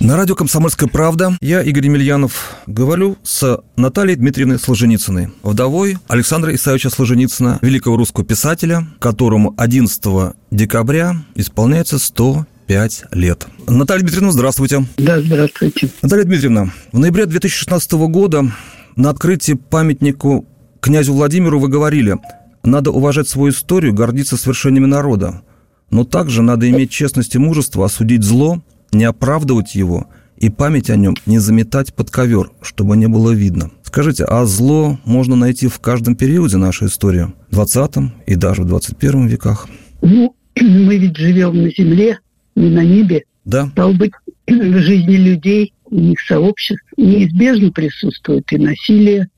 На радио «Комсомольская правда» я, Игорь Емельянов, говорю с Натальей Дмитриевной Сложеницыной, вдовой Александра Исаевича Сложеницына, великого русского писателя, которому 11 декабря исполняется 105 лет. Наталья Дмитриевна, здравствуйте. Да, здравствуйте. Наталья Дмитриевна, в ноябре 2016 года на открытии памятнику князю Владимиру вы говорили, надо уважать свою историю, гордиться свершениями народа, но также надо иметь честность и мужество осудить зло, не оправдывать его и память о нем не заметать под ковер, чтобы не было видно. Скажите, а зло можно найти в каждом периоде нашей истории? В 20 и даже в 21 веках? Ну, мы ведь живем на земле, не на небе. Да. Стал быть, в жизни людей и их сообществ неизбежно присутствует и насилие,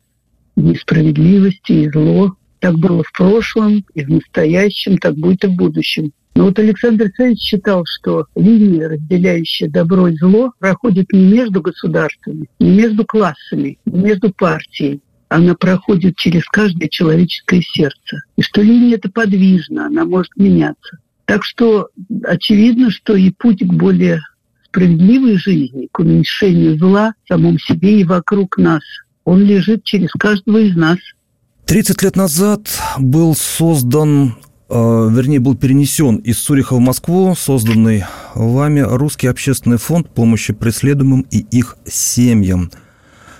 и несправедливость, и зло. Так было в прошлом, и в настоящем, так будет и в будущем. Но вот Александр Царевич считал, что линия, разделяющая добро и зло, проходит не между государствами, не между классами, не между партией. Она проходит через каждое человеческое сердце. И что линия эта подвижна, она может меняться. Так что очевидно, что и путь к более справедливой жизни, к уменьшению зла в самом себе и вокруг нас, он лежит через каждого из нас. 30 лет назад был создан вернее, был перенесен из Цюриха в Москву, созданный вами Русский общественный фонд помощи преследуемым и их семьям.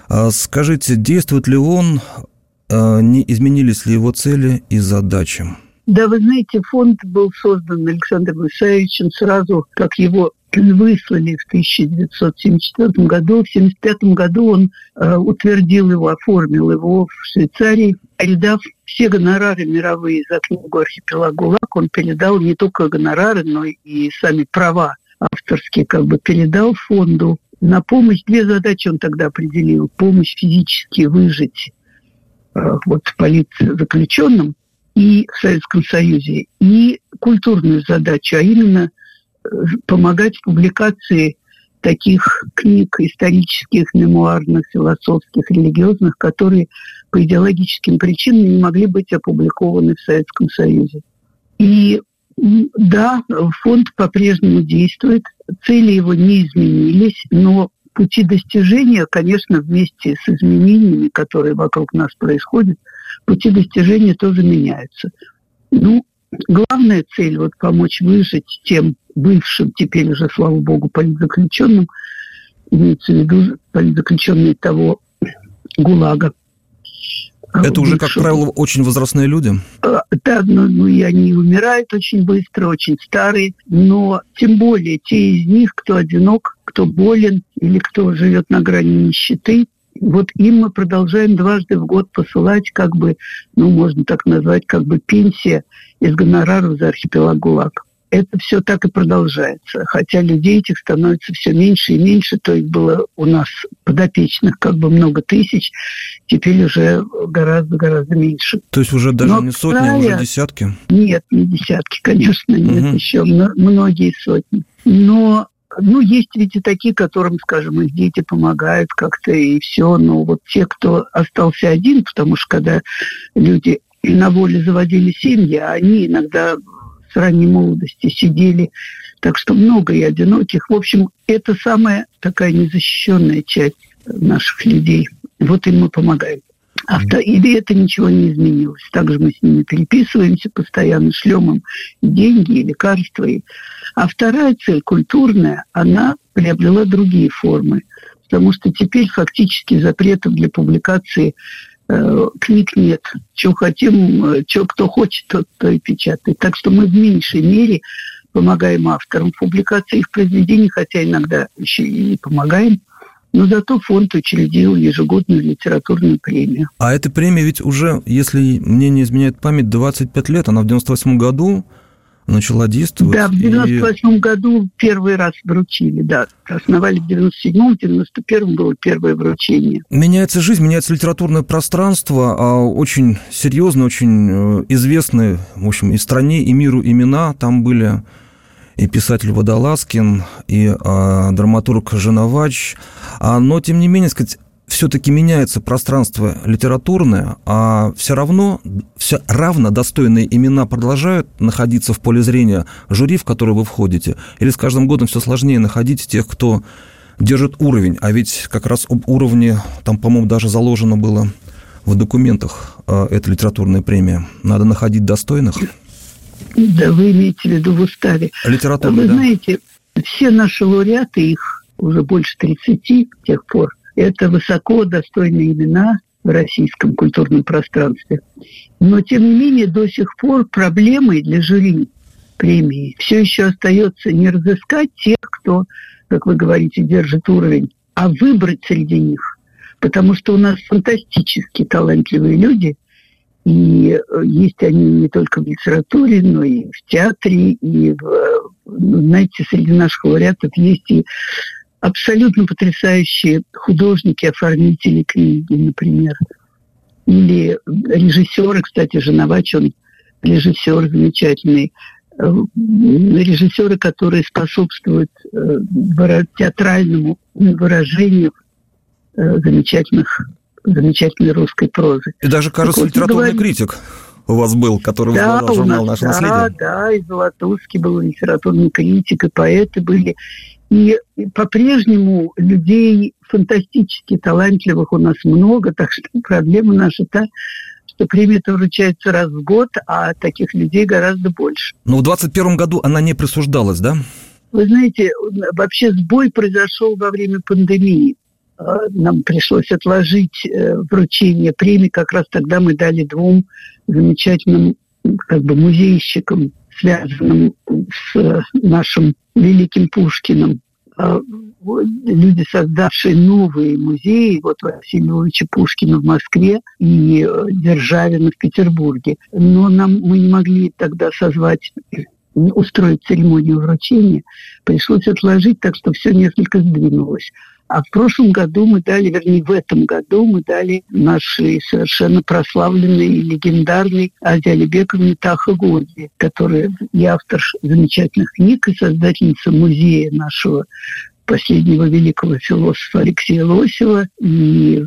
А скажите, действует ли он, э, не изменились ли его цели и задачи? Да, вы знаете, фонд был создан Александром Исаевичем сразу, как его выслали в 1974 году. В 1975 году он э, утвердил его, оформил его в Швейцарии, передав все гонорары мировые за книгу «Архипелаг ГУЛАГ». Он передал не только гонорары, но и сами права авторские как бы передал фонду. На помощь две задачи он тогда определил. Помощь физически выжить э, вот политзаключенным и в Советском Союзе, и культурную задачу, а именно помогать в публикации таких книг исторических, мемуарных, философских, религиозных, которые по идеологическим причинам не могли быть опубликованы в Советском Союзе. И да, фонд по-прежнему действует, цели его не изменились, но пути достижения, конечно, вместе с изменениями, которые вокруг нас происходят, пути достижения тоже меняются. Ну, главная цель вот помочь выжить тем бывшим, теперь уже, слава богу, политзаключенным, имеется в виду политзаключенные того ГУЛАГа. Это уже, как правило, очень возрастные люди? А, да, но, ну, и они умирают очень быстро, очень старые, но тем более те из них, кто одинок, кто болен или кто живет на грани нищеты, вот им мы продолжаем дважды в год посылать, как бы, ну, можно так назвать, как бы пенсия из гонораров за архипелаг ГУЛАГ. Это все так и продолжается. Хотя людей этих становится все меньше и меньше. То есть было у нас подопечных как бы много тысяч, теперь уже гораздо-гораздо меньше. То есть уже даже Но не сотни, а уже десятки? Нет, не десятки, конечно, нет, угу. еще многие сотни. Но ну, есть ведь и такие, которым, скажем, их дети помогают как-то и все. Но вот те, кто остался один, потому что когда люди на воле заводили семьи, они иногда с ранней молодости сидели. Так что много и одиноких. В общем, это самая такая незащищенная часть наших людей. Вот им мы помогаем. А в Таиле это ничего не изменилось. Также мы с ними переписываемся, постоянно шлем им деньги и лекарства. А вторая цель, культурная, она приобрела другие формы. Потому что теперь фактически запретов для публикации э, книг нет. Что хотим, э, что кто хочет, тот то и печатает. Так что мы в меньшей мере помогаем авторам в публикации их произведений, хотя иногда еще и помогаем. Но зато фонд учредил ежегодную литературную премию. А эта премия ведь уже, если мне не изменяет память, 25 лет. Она в 98 году начала действовать. Да, в 98 и... году первый раз вручили, да. Основали в 97-м, в 91-м было первое вручение. Меняется жизнь, меняется литературное пространство, а очень серьезно, очень э, известные, в общем, и стране, и миру имена там были и писатель Водолазкин, и а, драматург Женовач. А, но, тем не менее, сказать, все-таки меняется пространство литературное, а все равно, все равно достойные имена продолжают находиться в поле зрения жюри, в которое вы входите? Или с каждым годом все сложнее находить тех, кто держит уровень? А ведь как раз об уровне, там, по-моему, даже заложено было в документах э, эта литературная премия. Надо находить достойных? Да, вы имеете в виду в уставе. Литература, Вы да. знаете, все наши лауреаты, их уже больше 30 с тех пор, это высоко достойные имена в российском культурном пространстве. Но, тем не менее, до сих пор проблемой для жюри премии все еще остается не разыскать тех, кто, как вы говорите, держит уровень, а выбрать среди них. Потому что у нас фантастически талантливые люди, и э, есть они не только в литературе, но и в театре, и, в, ну, знаете, среди наших лауреатов есть и абсолютно потрясающие художники, оформители книги, например. Или режиссеры, кстати, Женовач, он режиссер замечательный. Э, режиссеры, которые способствуют э, театральному выражению замечательных замечательной русской прозы. И даже, кажется, так, литературный говорим... критик у вас был, который да, возглавлял журнал «Наше да, наследие». Да, и Золотовский был литературный критик, и поэты были. И по-прежнему людей фантастически талантливых у нас много, так что проблема наша та, что премия-то вручается раз в год, а таких людей гораздо больше. Но в 2021 году она не присуждалась, да? Вы знаете, вообще сбой произошел во время пандемии. Нам пришлось отложить э, вручение премии. Как раз тогда мы дали двум замечательным как бы музейщикам, связанным с нашим великим Пушкиным, а, люди, создавшие новые музеи, вот Василия Львовича Пушкина в Москве и э, Державина в Петербурге. Но нам мы не могли тогда созвать устроить церемонию вручения, пришлось отложить, так что все несколько сдвинулось. А в прошлом году мы дали, вернее, в этом году мы дали нашей совершенно прославленной и легендарной Азе Алибековне Таха Горди, которая и автор замечательных книг, и создательница музея нашего последнего великого философа Алексея Лосева и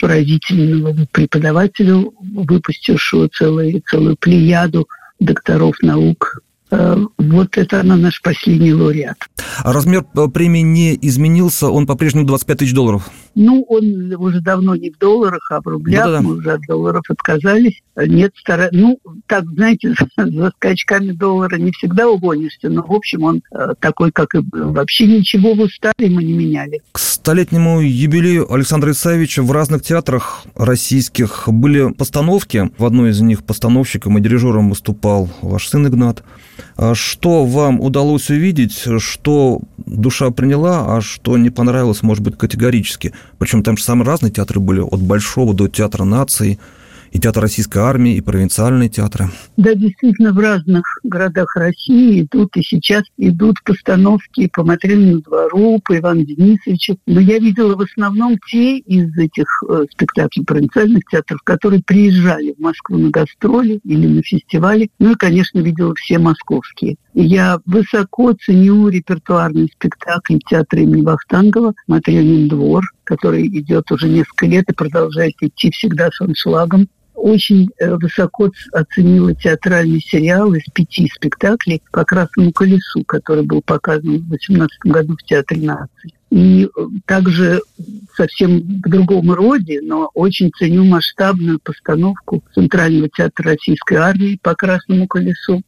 поразительного преподавателя, выпустившего целую, целую плеяду докторов наук вот это она наш последний лауреат. А размер э, премии не изменился, он по-прежнему 25 тысяч долларов? Ну, он уже давно не в долларах, а в рублях. Да-да-да. Мы уже от долларов отказались. Нет, стара... ну, так, знаете, за скачками доллара не всегда угонишься, но, в общем, он э, такой, как и был. Вообще ничего в уставе мы не меняли. К столетнему юбилею Александра Исаевича в разных театрах российских были постановки. В одной из них постановщиком и дирижером выступал ваш сын Игнат. А что вам удалось увидеть, что душа приняла, а что не понравилось, может быть, категорически? Причем там же самые разные театры были, от Большого до Театра нации – и театр российской армии, и провинциальные театры. Да, действительно, в разных городах России идут, и сейчас идут постановки по Матренину двору, по Ивану Денисовичу. Но я видела в основном те из этих э, спектаклей провинциальных театров, которые приезжали в Москву на гастроли или на фестивали. Ну и, конечно, видела все московские. Я высоко ценю репертуарный спектакль театра имени Вахтангова «Матренин двор», который идет уже несколько лет и продолжает идти всегда с аншлагом очень э, высоко оценила театральный сериал из пяти спектаклей по «Красному колесу», который был показан в 2018 году в Театре нации. И э, также совсем в другом роде, но очень ценю масштабную постановку Центрального театра Российской армии по «Красному колесу».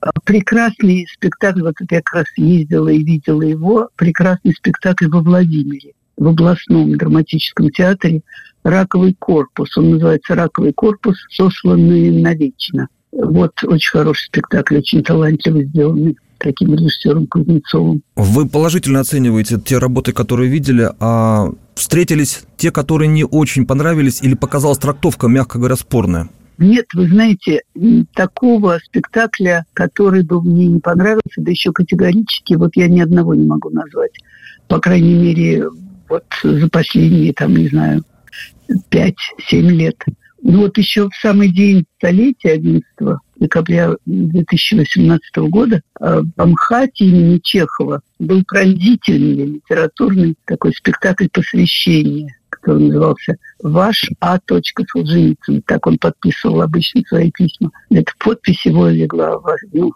А прекрасный спектакль, вот я как раз ездила и видела его, прекрасный спектакль во Владимире в областном драматическом театре «Раковый корпус». Он называется «Раковый корпус. Сосланные навечно». Вот очень хороший спектакль, очень талантливо сделанный таким режиссером Кузнецовым. Вы положительно оцениваете те работы, которые видели, а встретились те, которые не очень понравились или показалась трактовка, мягко говоря, спорная? Нет, вы знаете, такого спектакля, который бы мне не понравился, да еще категорически, вот я ни одного не могу назвать. По крайней мере, вот за последние, там, не знаю, 5-7 лет. Ну вот еще в самый день столетия, 11 декабря 2018 года, в Амхате имени Чехова был пронзительный литературный такой спектакль посвящения, который назывался «Ваш А. Солженицын». Так он подписывал обычно свои письма. Эта подпись его легла, ну,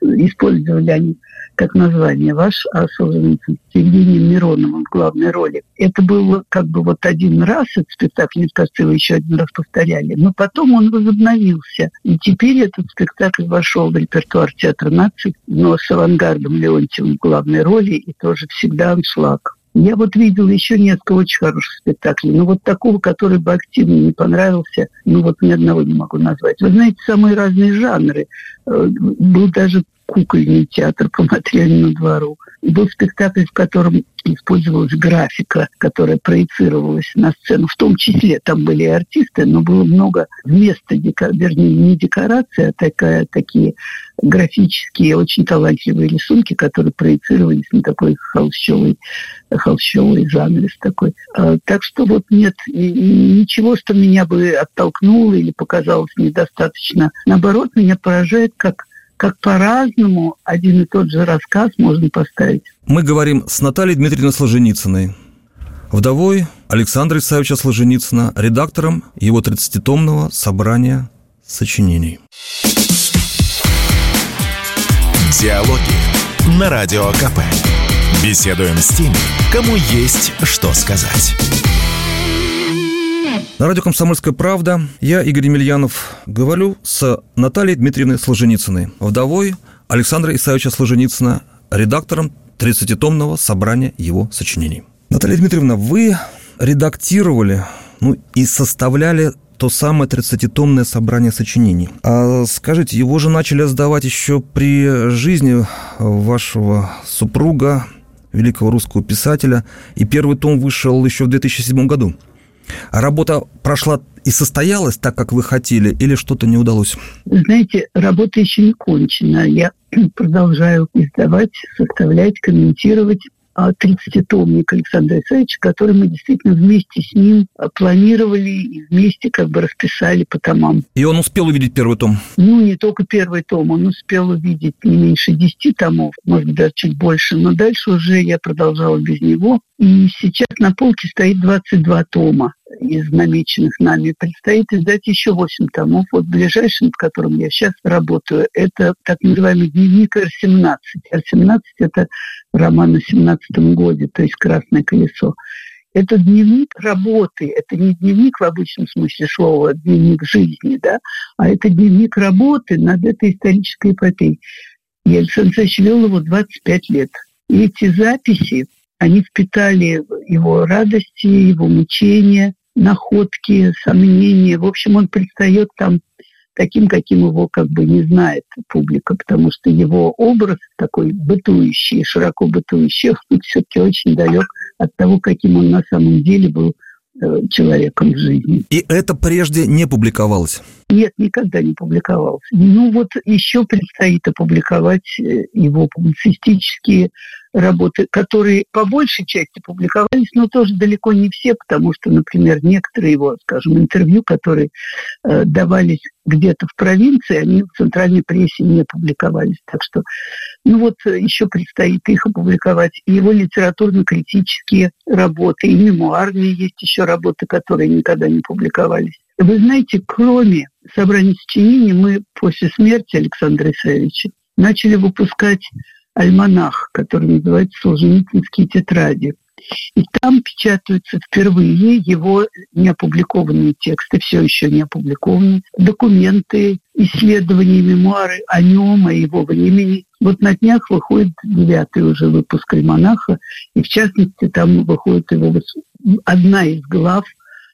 использовали они как название «Ваш Солженицын» с Евгением Мироновым в главной роли. Это было как бы вот один раз, этот спектакль, мне кажется, его еще один раз повторяли, но потом он возобновился. И теперь этот спектакль вошел в репертуар театра наций, но с авангардом Леонтьевым в главной роли и тоже всегда аншлаг. Я вот видела еще несколько очень хороших спектаклей, но вот такого, который бы активно не понравился, ну вот ни одного не могу назвать. Вы знаете, самые разные жанры. Э, был даже кукольный театр по материальному двору. Был спектакль, в котором использовалась графика, которая проецировалась на сцену. В том числе там были и артисты, но было много вместо, дека... вернее, не декорации, а такая, такие графические, очень талантливые рисунки, которые проецировались на такой холщовый, холщовый занавес такой. А, так что вот нет ничего, что меня бы оттолкнуло или показалось недостаточно. Наоборот, меня поражает, как как по-разному один и тот же рассказ можно поставить. Мы говорим с Натальей Дмитриевной Сложеницыной, вдовой Александра Исаевича Сложеницына, редактором его 30-томного собрания сочинений. Диалоги на Радио КП. Беседуем с теми, кому есть что сказать. На радио «Комсомольская правда» я, Игорь Емельянов, говорю с Натальей Дмитриевной Сложеницыной, вдовой Александра Исаевича Сложеницына, редактором 30-томного собрания его сочинений. Наталья Дмитриевна, вы редактировали ну, и составляли то самое 30-томное собрание сочинений. А скажите, его же начали сдавать еще при жизни вашего супруга, великого русского писателя, и первый том вышел еще в 2007 году. Работа прошла и состоялась так, как вы хотели, или что-то не удалось? Знаете, работа еще не кончена. Я продолжаю издавать, составлять, комментировать. 30-томник Александра Исаевича, который мы действительно вместе с ним планировали и вместе как бы расписали по томам. И он успел увидеть первый том? Ну, не только первый том, он успел увидеть не меньше 10 томов, может быть, даже чуть больше, но дальше уже я продолжала без него. И сейчас на полке стоит 22 тома из намеченных нами. Предстоит издать еще 8 томов. Вот ближайший, над которым я сейчас работаю, это так называемый дневник Р-17. Р-17 – это роман на 17 годе, то есть «Красное колесо». Это дневник работы, это не дневник в обычном смысле слова, дневник жизни, да, а это дневник работы над этой исторической эпопеей. И Александр Александрович вел его 25 лет. И эти записи, они впитали его радости, его мучения, находки, сомнения. В общем, он предстает там таким, каким его как бы не знает публика, потому что его образ такой бытующий, широко бытующий, все-таки очень далек от того, каким он на самом деле был э, человеком в жизни. И это прежде не публиковалось? Нет, никогда не публиковалось. Ну вот еще предстоит опубликовать э, его публицистические работы, которые по большей части публиковались, но тоже далеко не все, потому что, например, некоторые его, скажем, интервью, которые э, давались где-то в провинции, они в центральной прессе не публиковались. Так что, ну вот э, еще предстоит их опубликовать. И его литературно-критические работы, и мемуарные есть еще работы, которые никогда не публиковались. Вы знаете, кроме собрания сочинений, мы после смерти Александра Исаевича начали выпускать альманах, который называется «Солженицынские тетради». И там печатаются впервые его неопубликованные тексты, все еще не опубликованные, документы, исследования, мемуары о нем, о его времени. Вот на днях выходит девятый уже выпуск «Альманаха», и в частности там выходит его одна из глав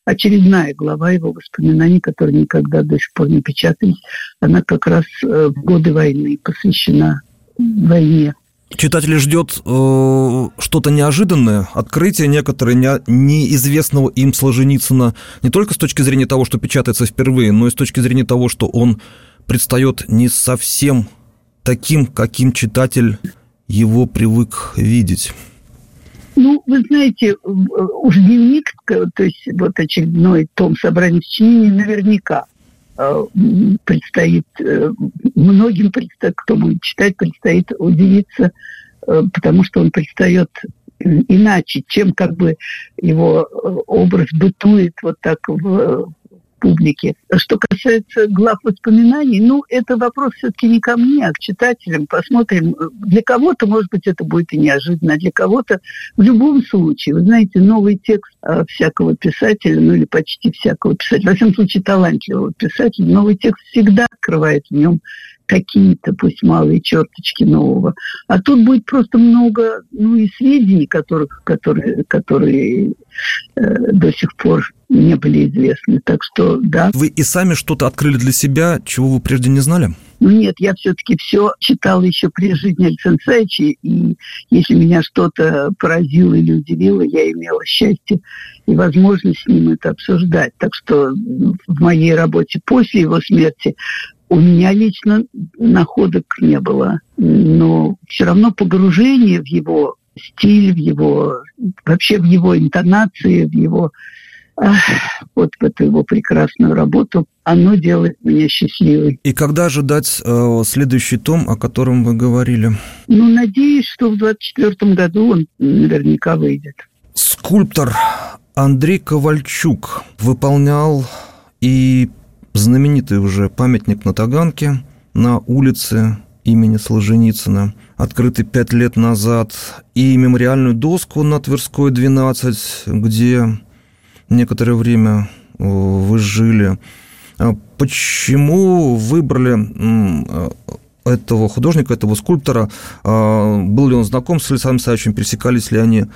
очередная глава его воспоминаний, которые никогда до сих пор не печатались, она как раз э, в годы войны посвящена войне Читатель ждет э, что-то неожиданное, открытие некоторые не, неизвестного им Солженицына не только с точки зрения того, что печатается впервые, но и с точки зрения того, что он предстает не совсем таким, каким читатель его привык видеть. Ну, вы знаете, уж дневник, то есть вот очередной том собрания сочинений наверняка э, предстоит, э, многим, предстоит, кто будет читать, предстоит удивиться, э, потому что он предстает иначе, чем как бы его образ бытует вот так в публике. Что касается глав воспоминаний, ну, это вопрос все-таки не ко мне, а к читателям. Посмотрим. Для кого-то, может быть, это будет и неожиданно, а для кого-то в любом случае. Вы знаете, новый текст а, всякого писателя, ну или почти всякого писателя, во всяком случае, талантливого писателя, новый текст всегда открывает в нем какие-то, пусть малые черточки нового. А тут будет просто много, ну, и сведений, которых, которые, которые э, до сих пор не были известны. Так что, да. Вы и сами что-то открыли для себя, чего вы прежде не знали? Ну нет, я все-таки все читала еще при жизни Александровича, и если меня что-то поразило или удивило, я имела счастье и возможность с ним это обсуждать. Так что в моей работе после его смерти у меня лично находок не было, но все равно погружение в его стиль, в его вообще в его интонации, в его вот в эту его прекрасную работу, оно делает меня счастливой. И когда ожидать э, следующий том, о котором вы говорили? Ну, надеюсь, что в 2024 году он наверняка выйдет. Скульптор Андрей Ковальчук выполнял и знаменитый уже памятник на Таганке на улице имени Солженицына, открытый пять лет назад, и мемориальную доску на Тверской 12, где некоторое время э, вы жили. А почему выбрали э, этого художника, этого скульптора? А был ли он знаком с Александром Савичем, пересекались ли они?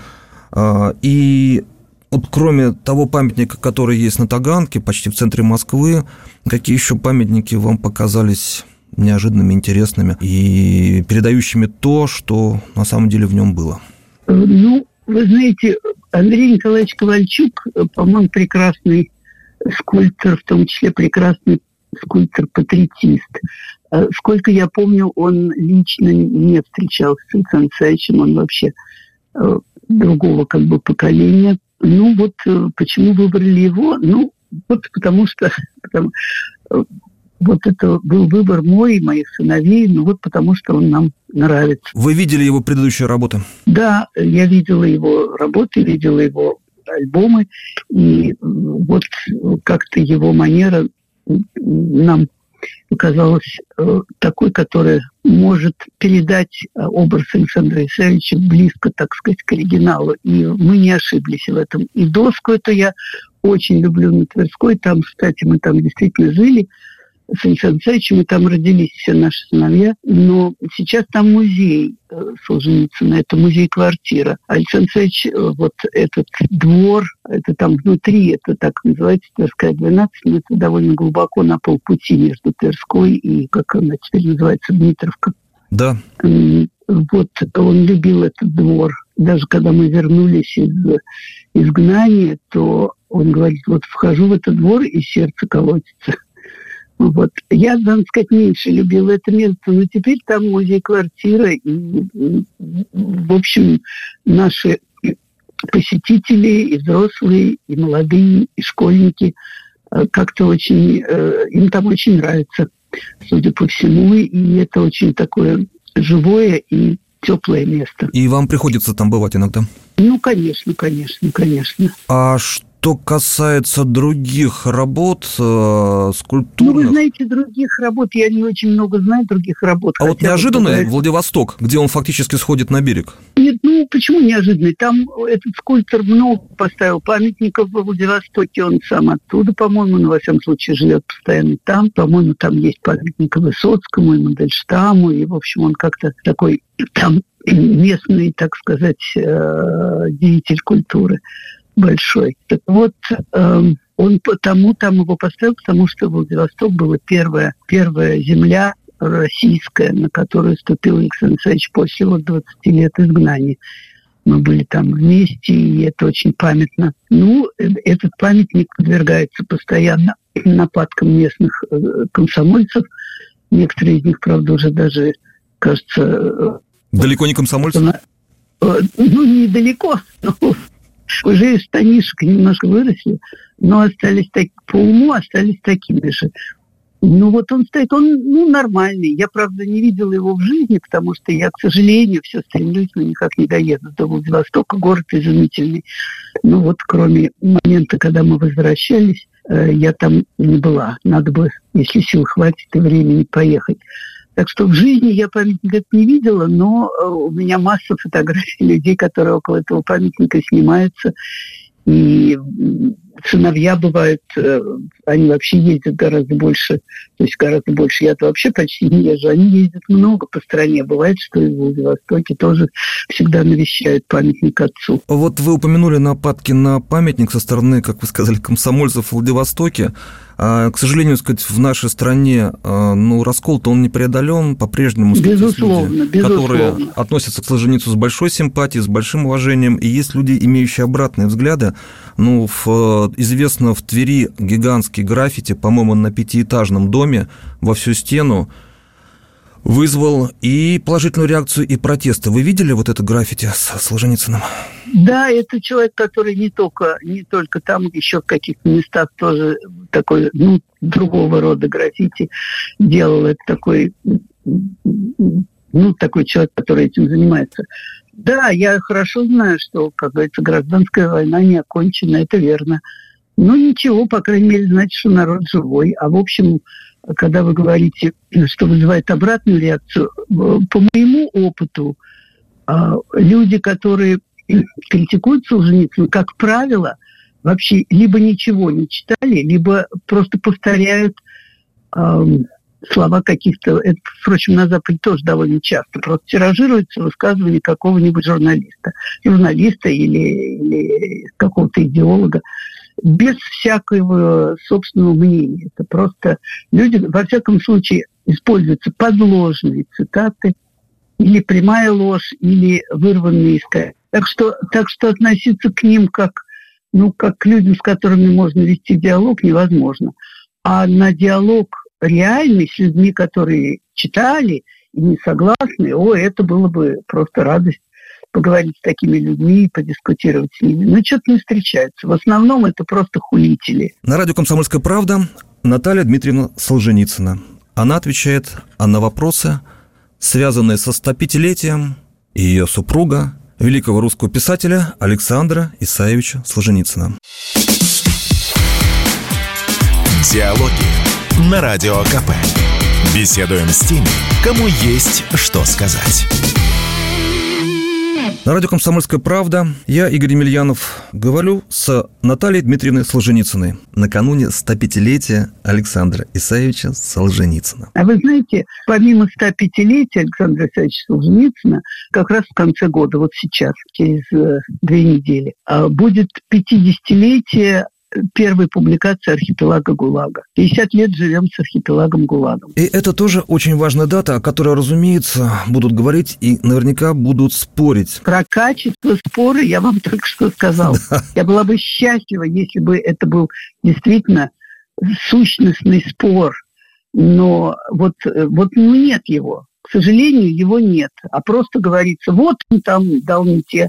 А, и вот кроме того памятника, который есть на Таганке, почти в центре Москвы, какие еще памятники вам показались неожиданными, интересными и передающими то, что на самом деле в нем было? Ну, вы знаете, Андрей Николаевич Ковальчук, по-моему, прекрасный скульптор, в том числе прекрасный скульптор-патриотист. А сколько я помню, он лично не встречался с Александром Александровичем, он вообще э, другого как бы поколения. Ну вот э, почему выбрали его? Ну вот потому что потому, э, вот это был выбор мой и моих сыновей, ну вот потому что он нам нравится. Вы видели его предыдущие работы? Да, я видела его работы, видела его альбомы, и вот как-то его манера нам оказалась э, такой, которая может передать э, образ Александра Исаевича близко, так сказать, к оригиналу. И мы не ошиблись в этом. И доску эту я очень люблю на Тверской. Там, кстати, мы там действительно жили с Александром Царевичем, и там родились все наши сыновья. Но сейчас там музей э, Солженицына, это музей-квартира. Александр Царевич, э, вот этот двор, это там внутри, это так называется, Тверская 12, но это довольно глубоко на полпути между Тверской и, как она теперь называется, Дмитровка. Да. Вот он любил этот двор. Даже когда мы вернулись из изгнания, то он говорит, вот вхожу в этот двор, и сердце колотится. Вот. Я, надо сказать, меньше любила это место, но теперь там музей-квартира, и, в общем, наши посетители, и взрослые, и молодые, и школьники э, как-то очень, э, им там очень нравится, судя по всему, и это очень такое живое и теплое место. И вам приходится там бывать иногда? Ну, конечно, конечно, конечно. А что что касается других работ, э, скульптурных... Ну, вы знаете, других работ, я не очень много знаю других работ. А вот неожиданный вот, Владивосток, где он фактически сходит на берег? Нет, ну, почему неожиданный? Там этот скульптор много поставил памятников во Владивостоке, он сам оттуда, по-моему, ну, во всяком случае, живет постоянно там. По-моему, там есть памятник Высоцкому и Мандельштаму, и, в общем, он как-то такой там местный, так сказать, э, деятель культуры большой. Так вот, э, он потому там его поставил, потому что Владивосток была первая, первая земля российская, на которую ступил Александр Александрович после вот 20 лет изгнания. Мы были там вместе, и это очень памятно. Ну, э, этот памятник подвергается постоянно нападкам местных э, комсомольцев. Некоторые из них, правда, уже даже, кажется... Э, Далеко не комсомольцы? Ну, недалеко, но уже из штанишек немножко выросли, но остались так, по уму остались такими же. Ну вот он стоит, он ну, нормальный. Я, правда, не видела его в жизни, потому что я, к сожалению, все стремлюсь, но никак не доеду до Владивостока. Город изумительный. Ну вот кроме момента, когда мы возвращались, э, я там не была. Надо бы, если сил хватит и времени, поехать. Так что в жизни я памятник этот не видела, но э, у меня масса фотографий людей, которые около этого памятника снимаются. И сыновья бывают, э, они вообще ездят гораздо больше, то есть гораздо больше. Я-то вообще почти не езжу. Они ездят много по стране. Бывает, что и в Владивостоке тоже всегда навещают памятник отцу. Вот вы упомянули нападки на памятник со стороны, как вы сказали, комсомольцев в Владивостоке. А, к сожалению, сказать, в нашей стране а, ну, раскол-то он не преодолен, по-прежнему безусловно, люди, безусловно. которые относятся к Солженицу с большой симпатией, с большим уважением, и есть люди, имеющие обратные взгляды. Ну, в, известно в Твери гигантский граффити, по-моему, на пятиэтажном доме во всю стену, вызвал и положительную реакцию, и протесты. Вы видели вот это граффити с Солженицыным? Да, это человек, который не только, не только там, еще в каких-то местах тоже такой, ну, другого рода граффити делал. Это такой, ну, такой человек, который этим занимается. Да, я хорошо знаю, что, как говорится, гражданская война не окончена, это верно. Но ничего, по крайней мере, значит, что народ живой. А в общем, когда вы говорите, что вызывает обратную реакцию, по моему опыту, а, люди, которые критикуют Солженицына, как правило, вообще либо ничего не читали, либо просто повторяют э, слова каких-то, это, впрочем, на Западе тоже довольно часто, просто тиражируется высказывание какого-нибудь журналиста, журналиста или, или какого-то идеолога. Без всякого собственного мнения. Это просто люди, во всяком случае, используются подложные цитаты, или прямая ложь, или вырванные из Так что, так что относиться к ним как, ну, как к людям, с которыми можно вести диалог, невозможно. А на диалог реальный с людьми, которые читали и не согласны, о, это было бы просто радость поговорить с такими людьми и подискутировать с ними. Но что-то не встречаются. В основном это просто хулители. На радио «Комсомольская правда» Наталья Дмитриевна Солженицына. Она отвечает на вопросы, связанные со 105-летием ее супруга, великого русского писателя Александра Исаевича Солженицына. Диалоги на Радио КП. Беседуем с теми, кому есть что сказать. На радио «Комсомольская правда» я, Игорь Емельянов, говорю с Натальей Дмитриевной Солженицыной накануне 105-летия Александра Исаевича Солженицына. А вы знаете, помимо 105-летия Александра Исаевича Солженицына, как раз в конце года, вот сейчас, через э, две недели, а, будет 50-летие первой публикации архипелага ГУЛАГа. 50 лет живем с архипелагом ГУЛАГом. И это тоже очень важная дата, о которой, разумеется, будут говорить и наверняка будут спорить. Про качество спора я вам только что сказал. Да. Я была бы счастлива, если бы это был действительно сущностный спор. Но вот, вот ну, нет его. К сожалению, его нет. А просто говорится, вот он там дал не те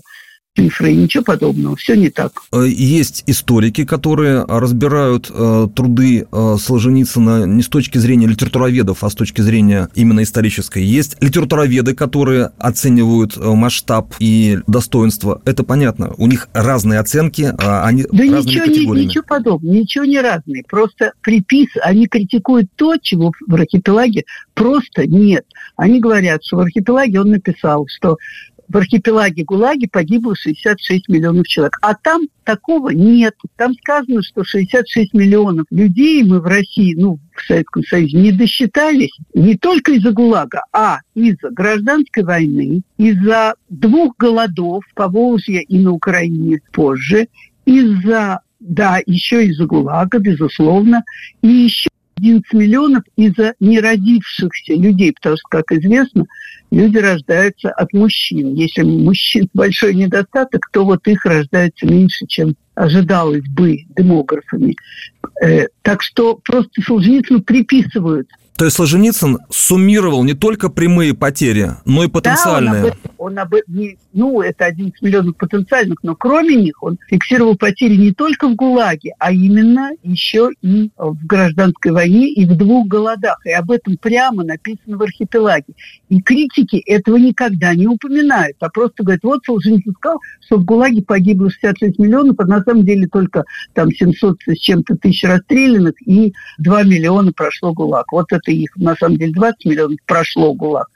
цифры, ничего подобного, все не так. Э, есть историки, которые разбирают э, труды э, Солженицына не с точки зрения литературоведов, а с точки зрения именно исторической. Есть литературоведы, которые оценивают э, масштаб и достоинство. Это понятно. У них разные оценки, а они да ничего, не, ничего подобного, ничего не разные. Просто припис, они критикуют то, чего в архипелаге просто нет. Они говорят, что в архипелаге он написал, что в архипелаге ГУЛАГе погибло 66 миллионов человек. А там такого нет. Там сказано, что 66 миллионов людей мы в России, ну, в Советском Союзе, не досчитались не только из-за ГУЛАГа, а из-за гражданской войны, из-за двух голодов по Волжье и на Украине позже, из-за, да, еще из-за ГУЛАГа, безусловно, и еще 11 миллионов из-за неродившихся людей, потому что, как известно, люди рождаются от мужчин. Если мужчин большой недостаток, то вот их рождается меньше, чем ожидалось бы демографами. Э, так что просто Солженицыну приписывают то есть Солженицын суммировал не только прямые потери, но и потенциальные. Да, он об, он об, не, ну, это 11 миллионов потенциальных, но кроме них он фиксировал потери не только в ГУЛАГе, а именно еще и в гражданской войне и в двух голодах. И об этом прямо написано в архипелаге. И критики этого никогда не упоминают, а просто говорят, вот Солженицын сказал, что в ГУЛАГе погибло 66 миллионов, а на самом деле только там 700 с чем-то тысяч расстрелянных и 2 миллиона прошло ГУЛАГ. Вот это их на самом деле 20 миллионов прошло ГУЛАГ.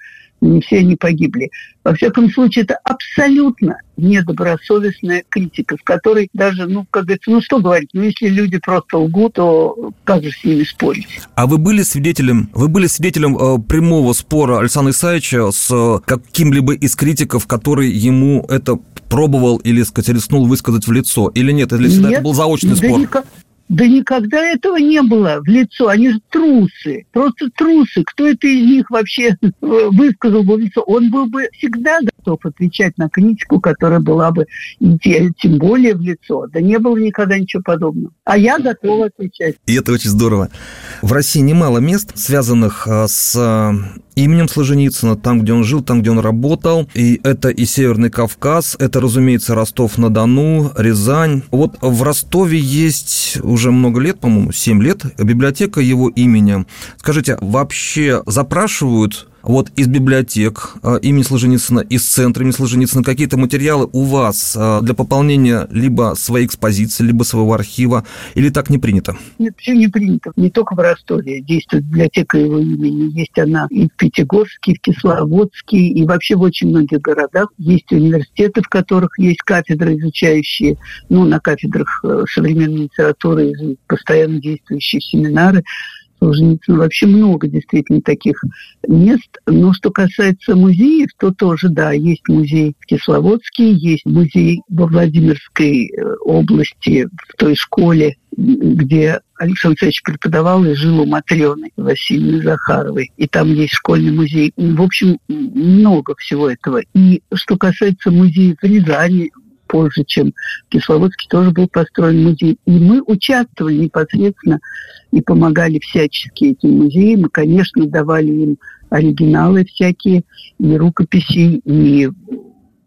Не все они погибли. Во всяком случае, это абсолютно недобросовестная критика, с которой даже, ну, как говорится, ну что говорить, ну если люди просто лгут, то как же с ними спорить? А вы были свидетелем, вы были свидетелем э, прямого спора Александра Исаевича с э, каким-либо из критиков, который ему это пробовал или, сказать, рискнул высказать в лицо? Или нет? Или всегда нет, это был заочный да спор? Никак, да никогда этого не было в лицо. Они же трусы. Просто трусы. Кто это из них вообще высказал бы в лицо? Он был бы всегда готов отвечать на критику, которая была бы, тем более в лицо. Да не было никогда ничего подобного. А я готова отвечать. И это очень здорово. В России немало мест, связанных а, с а, именем Солженицына, там, где он жил, там, где он работал. И это и Северный Кавказ, это, разумеется, Ростов-на-Дону, Рязань. Вот в Ростове есть уже много лет, по-моему, 7 лет, библиотека его имени. Скажите, вообще запрашивают вот из библиотек э, имени Солженицына, из центра имени Солженицына какие-то материалы у вас э, для пополнения либо своей экспозиции, либо своего архива, или так не принято? Нет, все не принято. Не только в Ростове действует библиотека его имени. Есть она и в Пятигорске, и в Кисловодске, и вообще в очень многих городах. Есть университеты, в которых есть кафедры, изучающие, ну, на кафедрах э, современной литературы, постоянно действующие семинары Солженицына вообще много действительно таких мест. Но что касается музеев, то тоже, да, есть музей в Кисловодске, есть музей во Владимирской э, области, в той школе, где Александр Алексеевич преподавал и жил у Матрены Васильевны Захаровой. И там есть школьный музей. В общем, много всего этого. И что касается музея в Рязани, позже, чем в тоже был построен музей. И мы участвовали непосредственно и помогали всячески этим музеям. И, конечно, давали им оригиналы всякие, и рукописи, и,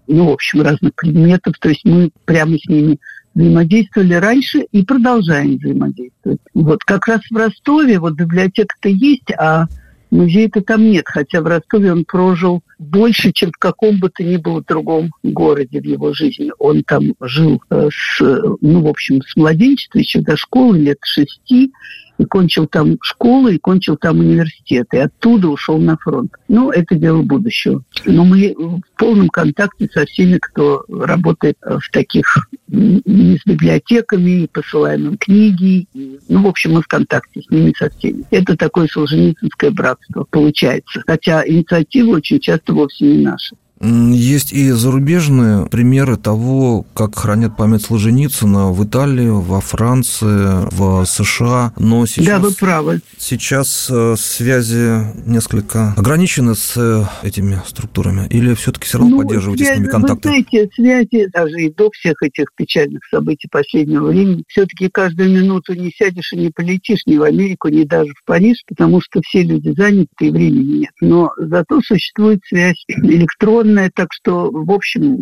ну, в общем, разных предметов. То есть мы прямо с ними взаимодействовали раньше и продолжаем взаимодействовать. Вот как раз в Ростове вот библиотека-то есть, а Музея-то там нет, хотя в Ростове он прожил больше, чем в каком бы то ни было другом городе в его жизни. Он там жил э, с, ну, в общем, с младенчества, еще до школы, лет шести, и кончил там школу, и кончил там университет, и оттуда ушел на фронт. Ну, это дело будущего. Но мы в полном контакте со всеми, кто работает в таких и с библиотеками, и посылаем им книги. Ну, в общем, мы в контакте с ними со всеми. Это такое солженицынское братство получается. Хотя инициатива очень часто вовсе не наша. Есть и зарубежные примеры того, как хранят память Солженицына в Италии, во Франции, в США. Но сейчас, да, вы правы. Сейчас э, связи несколько ограничены с э, этими структурами? Или все-таки все равно ну, поддерживаете связи, с ними контакты? Вы знаете, связи даже и до всех этих печальных событий последнего времени, все-таки каждую минуту не сядешь и не полетишь ни в Америку, ни даже в Париж, потому что все люди заняты и времени нет. Но зато существует связь электронная, огромная, так что, в общем,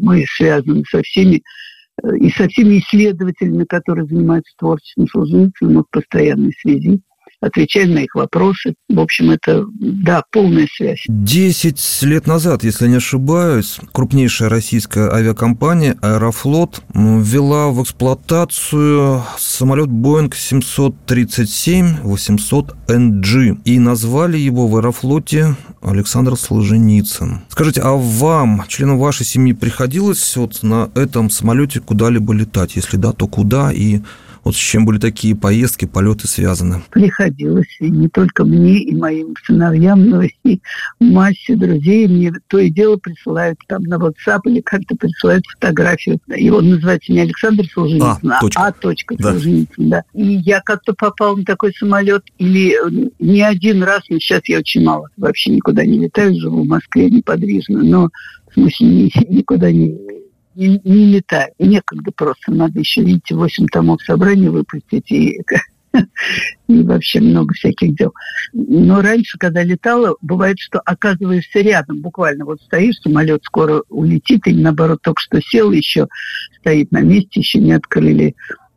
мы связаны со всеми э, и со всеми исследователями, которые занимаются творчеством Солженицына, в постоянной связи отвечаем на их вопросы. В общем, это, да, полная связь. Десять лет назад, если не ошибаюсь, крупнейшая российская авиакомпания «Аэрофлот» ввела в эксплуатацию самолет Boeing 737-800NG и назвали его в «Аэрофлоте» Александр Солженицын. Скажите, а вам, членам вашей семьи, приходилось вот на этом самолете куда-либо летать? Если да, то куда и Вот с чем были такие поездки, полеты связаны? Приходилось, и не только мне, и моим сыновьям, но и массе друзей. Мне то и дело присылают там на WhatsApp или как-то присылают фотографию. Его называется не Александр Солженицын, а, точка. а точка да. Солженицын, да. И я как-то попал на такой самолет, или э, не один раз, но сейчас я очень мало вообще никуда не летаю, живу в Москве неподвижно, но в смысле никуда не не, не летаю. Некогда просто. Надо еще, видите, 8 томов собрания выпустить и, и вообще много всяких дел. Но раньше, когда летала, бывает, что оказываешься рядом. Буквально вот стоишь, самолет скоро улетит, или наоборот только что сел, еще стоит на месте, еще не открыли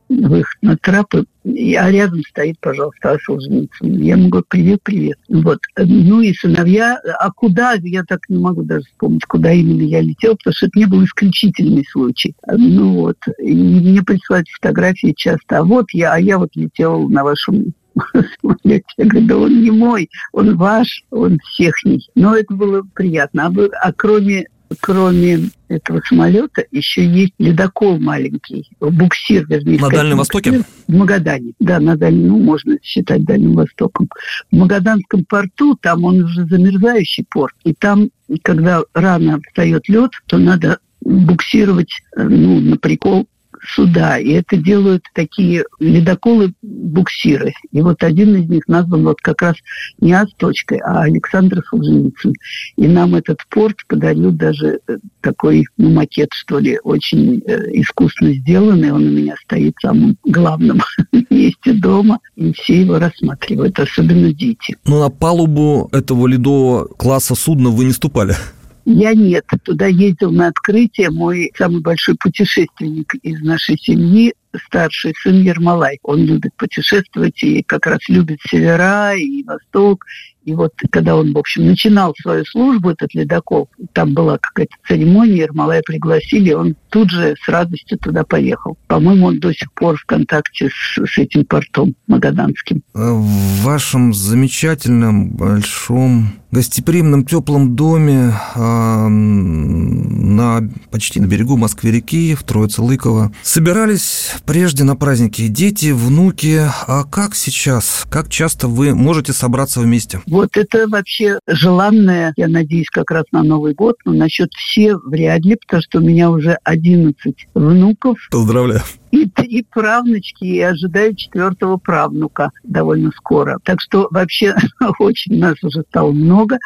выход на трапы, а рядом стоит, пожалуйста, Аша Я могу привет, привет. Вот. Ну и сыновья, а куда, я так не могу даже вспомнить, куда именно я летел, потому что это не был исключительный случай. Ну вот, и мне присылают фотографии часто, а вот я, а я вот летел на вашем. Я говорю, да он не мой, он ваш, он всехний. Но это было приятно. А, а кроме кроме этого самолета еще есть ледокол маленький, буксир, вернее. На Дальнем Востоке? В Магадане. Да, на Дальнем, ну, можно считать Дальним Востоком. В Магаданском порту, там он уже замерзающий порт, и там, когда рано встает лед, то надо буксировать э, ну, на прикол суда. И это делают такие ледоколы-буксиры. И вот один из них назван вот как раз не Асточкой, а Александр Солженицын. И нам этот порт подарил даже э, такой ну, макет, что ли, очень э, искусно сделанный. Он у меня стоит в самом главном месте дома, и все его рассматривают, особенно дети. Но на палубу этого ледового класса судна вы не ступали? Я нет. Туда ездил на открытие мой самый большой путешественник из нашей семьи, старший сын Ермолай. Он любит путешествовать и как раз любит севера и восток, и вот когда он, в общем, начинал свою службу, этот ледокол, там была какая-то церемония, Ермолая пригласили, он тут же с радостью туда поехал. По-моему, он до сих пор в контакте с, с этим портом магаданским. В вашем замечательном, большом, гостеприимном, теплом доме э, на, почти на берегу Москвы-реки, в Троице-Лыково, собирались прежде на праздники дети, внуки. А как сейчас? Как часто вы можете собраться вместе? Вот это вообще желанное, я надеюсь, как раз на Новый год, но насчет все вряд ли, потому что у меня уже 11 внуков. Поздравляю и три правнучки, и ожидаю четвертого правнука довольно скоро. Так что вообще очень нас уже стало много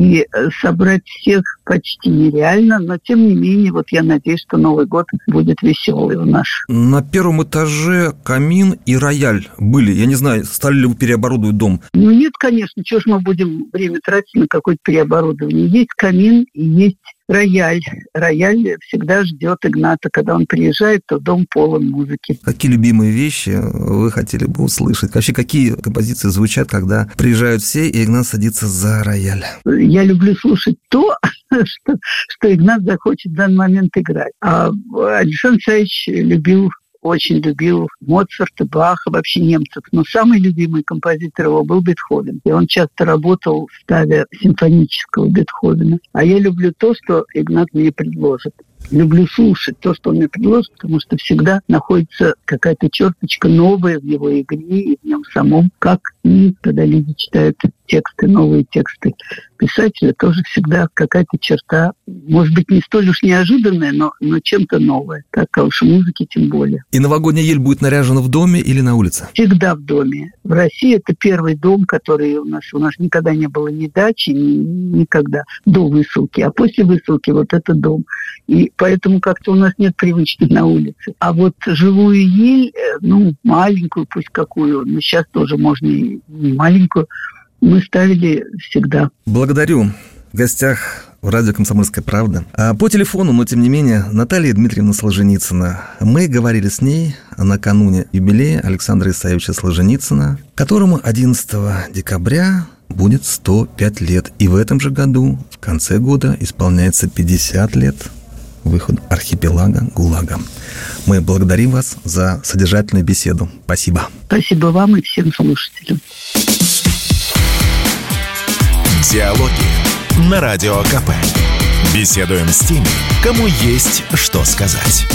и э, собрать всех почти нереально, но тем не менее, вот я надеюсь, что Новый год будет веселый у нас. На первом этаже камин и рояль были. Я не знаю, стали ли вы переоборудовать дом? Ну нет, конечно, чего ж мы будем время тратить на какое-то переоборудование. Есть камин и есть рояль. Рояль всегда ждет Игната. Когда он приезжает, то дом полон музыки. Какие любимые вещи вы хотели бы услышать? Вообще, какие композиции звучат, когда приезжают все, и Игнат садится за рояль? Я люблю слушать то, что, что Игнат захочет в данный момент играть. А Александр Саевич любил очень любил Моцарта, Баха, вообще немцев. Но самый любимый композитор его был Бетховен. И он часто работал, ставя симфонического Бетховена. А я люблю то, что Игнат мне предложит люблю слушать то, что он мне предложит, потому что всегда находится какая-то черточка новая в его игре и в нем самом, как и когда люди читают тексты, новые тексты писателя, тоже всегда какая-то черта, может быть, не столь уж неожиданная, но, но чем-то новое. Так, а уж музыки тем более. И новогодняя ель будет наряжена в доме или на улице? Всегда в доме. В России это первый дом, который у нас, у нас никогда не было ни дачи, ни, никогда до высылки. А после высылки вот это дом. И поэтому как-то у нас нет привычки на улице. А вот живую ель, э, ну, маленькую, пусть какую, но сейчас тоже можно и маленькую, мы ставили всегда. Благодарю. В гостях в радио «Комсомольская правда». А по телефону, но тем не менее, Наталья Дмитриевна Сложеницына. Мы говорили с ней накануне юбилея Александра Исаевича Сложеницына, которому 11 декабря будет 105 лет. И в этом же году, в конце года, исполняется 50 лет выходу архипелага ГУЛАГа. Мы благодарим вас за содержательную беседу. Спасибо. Спасибо вам и всем слушателям. Диалоги на Радио КП. Беседуем с теми, кому есть что сказать.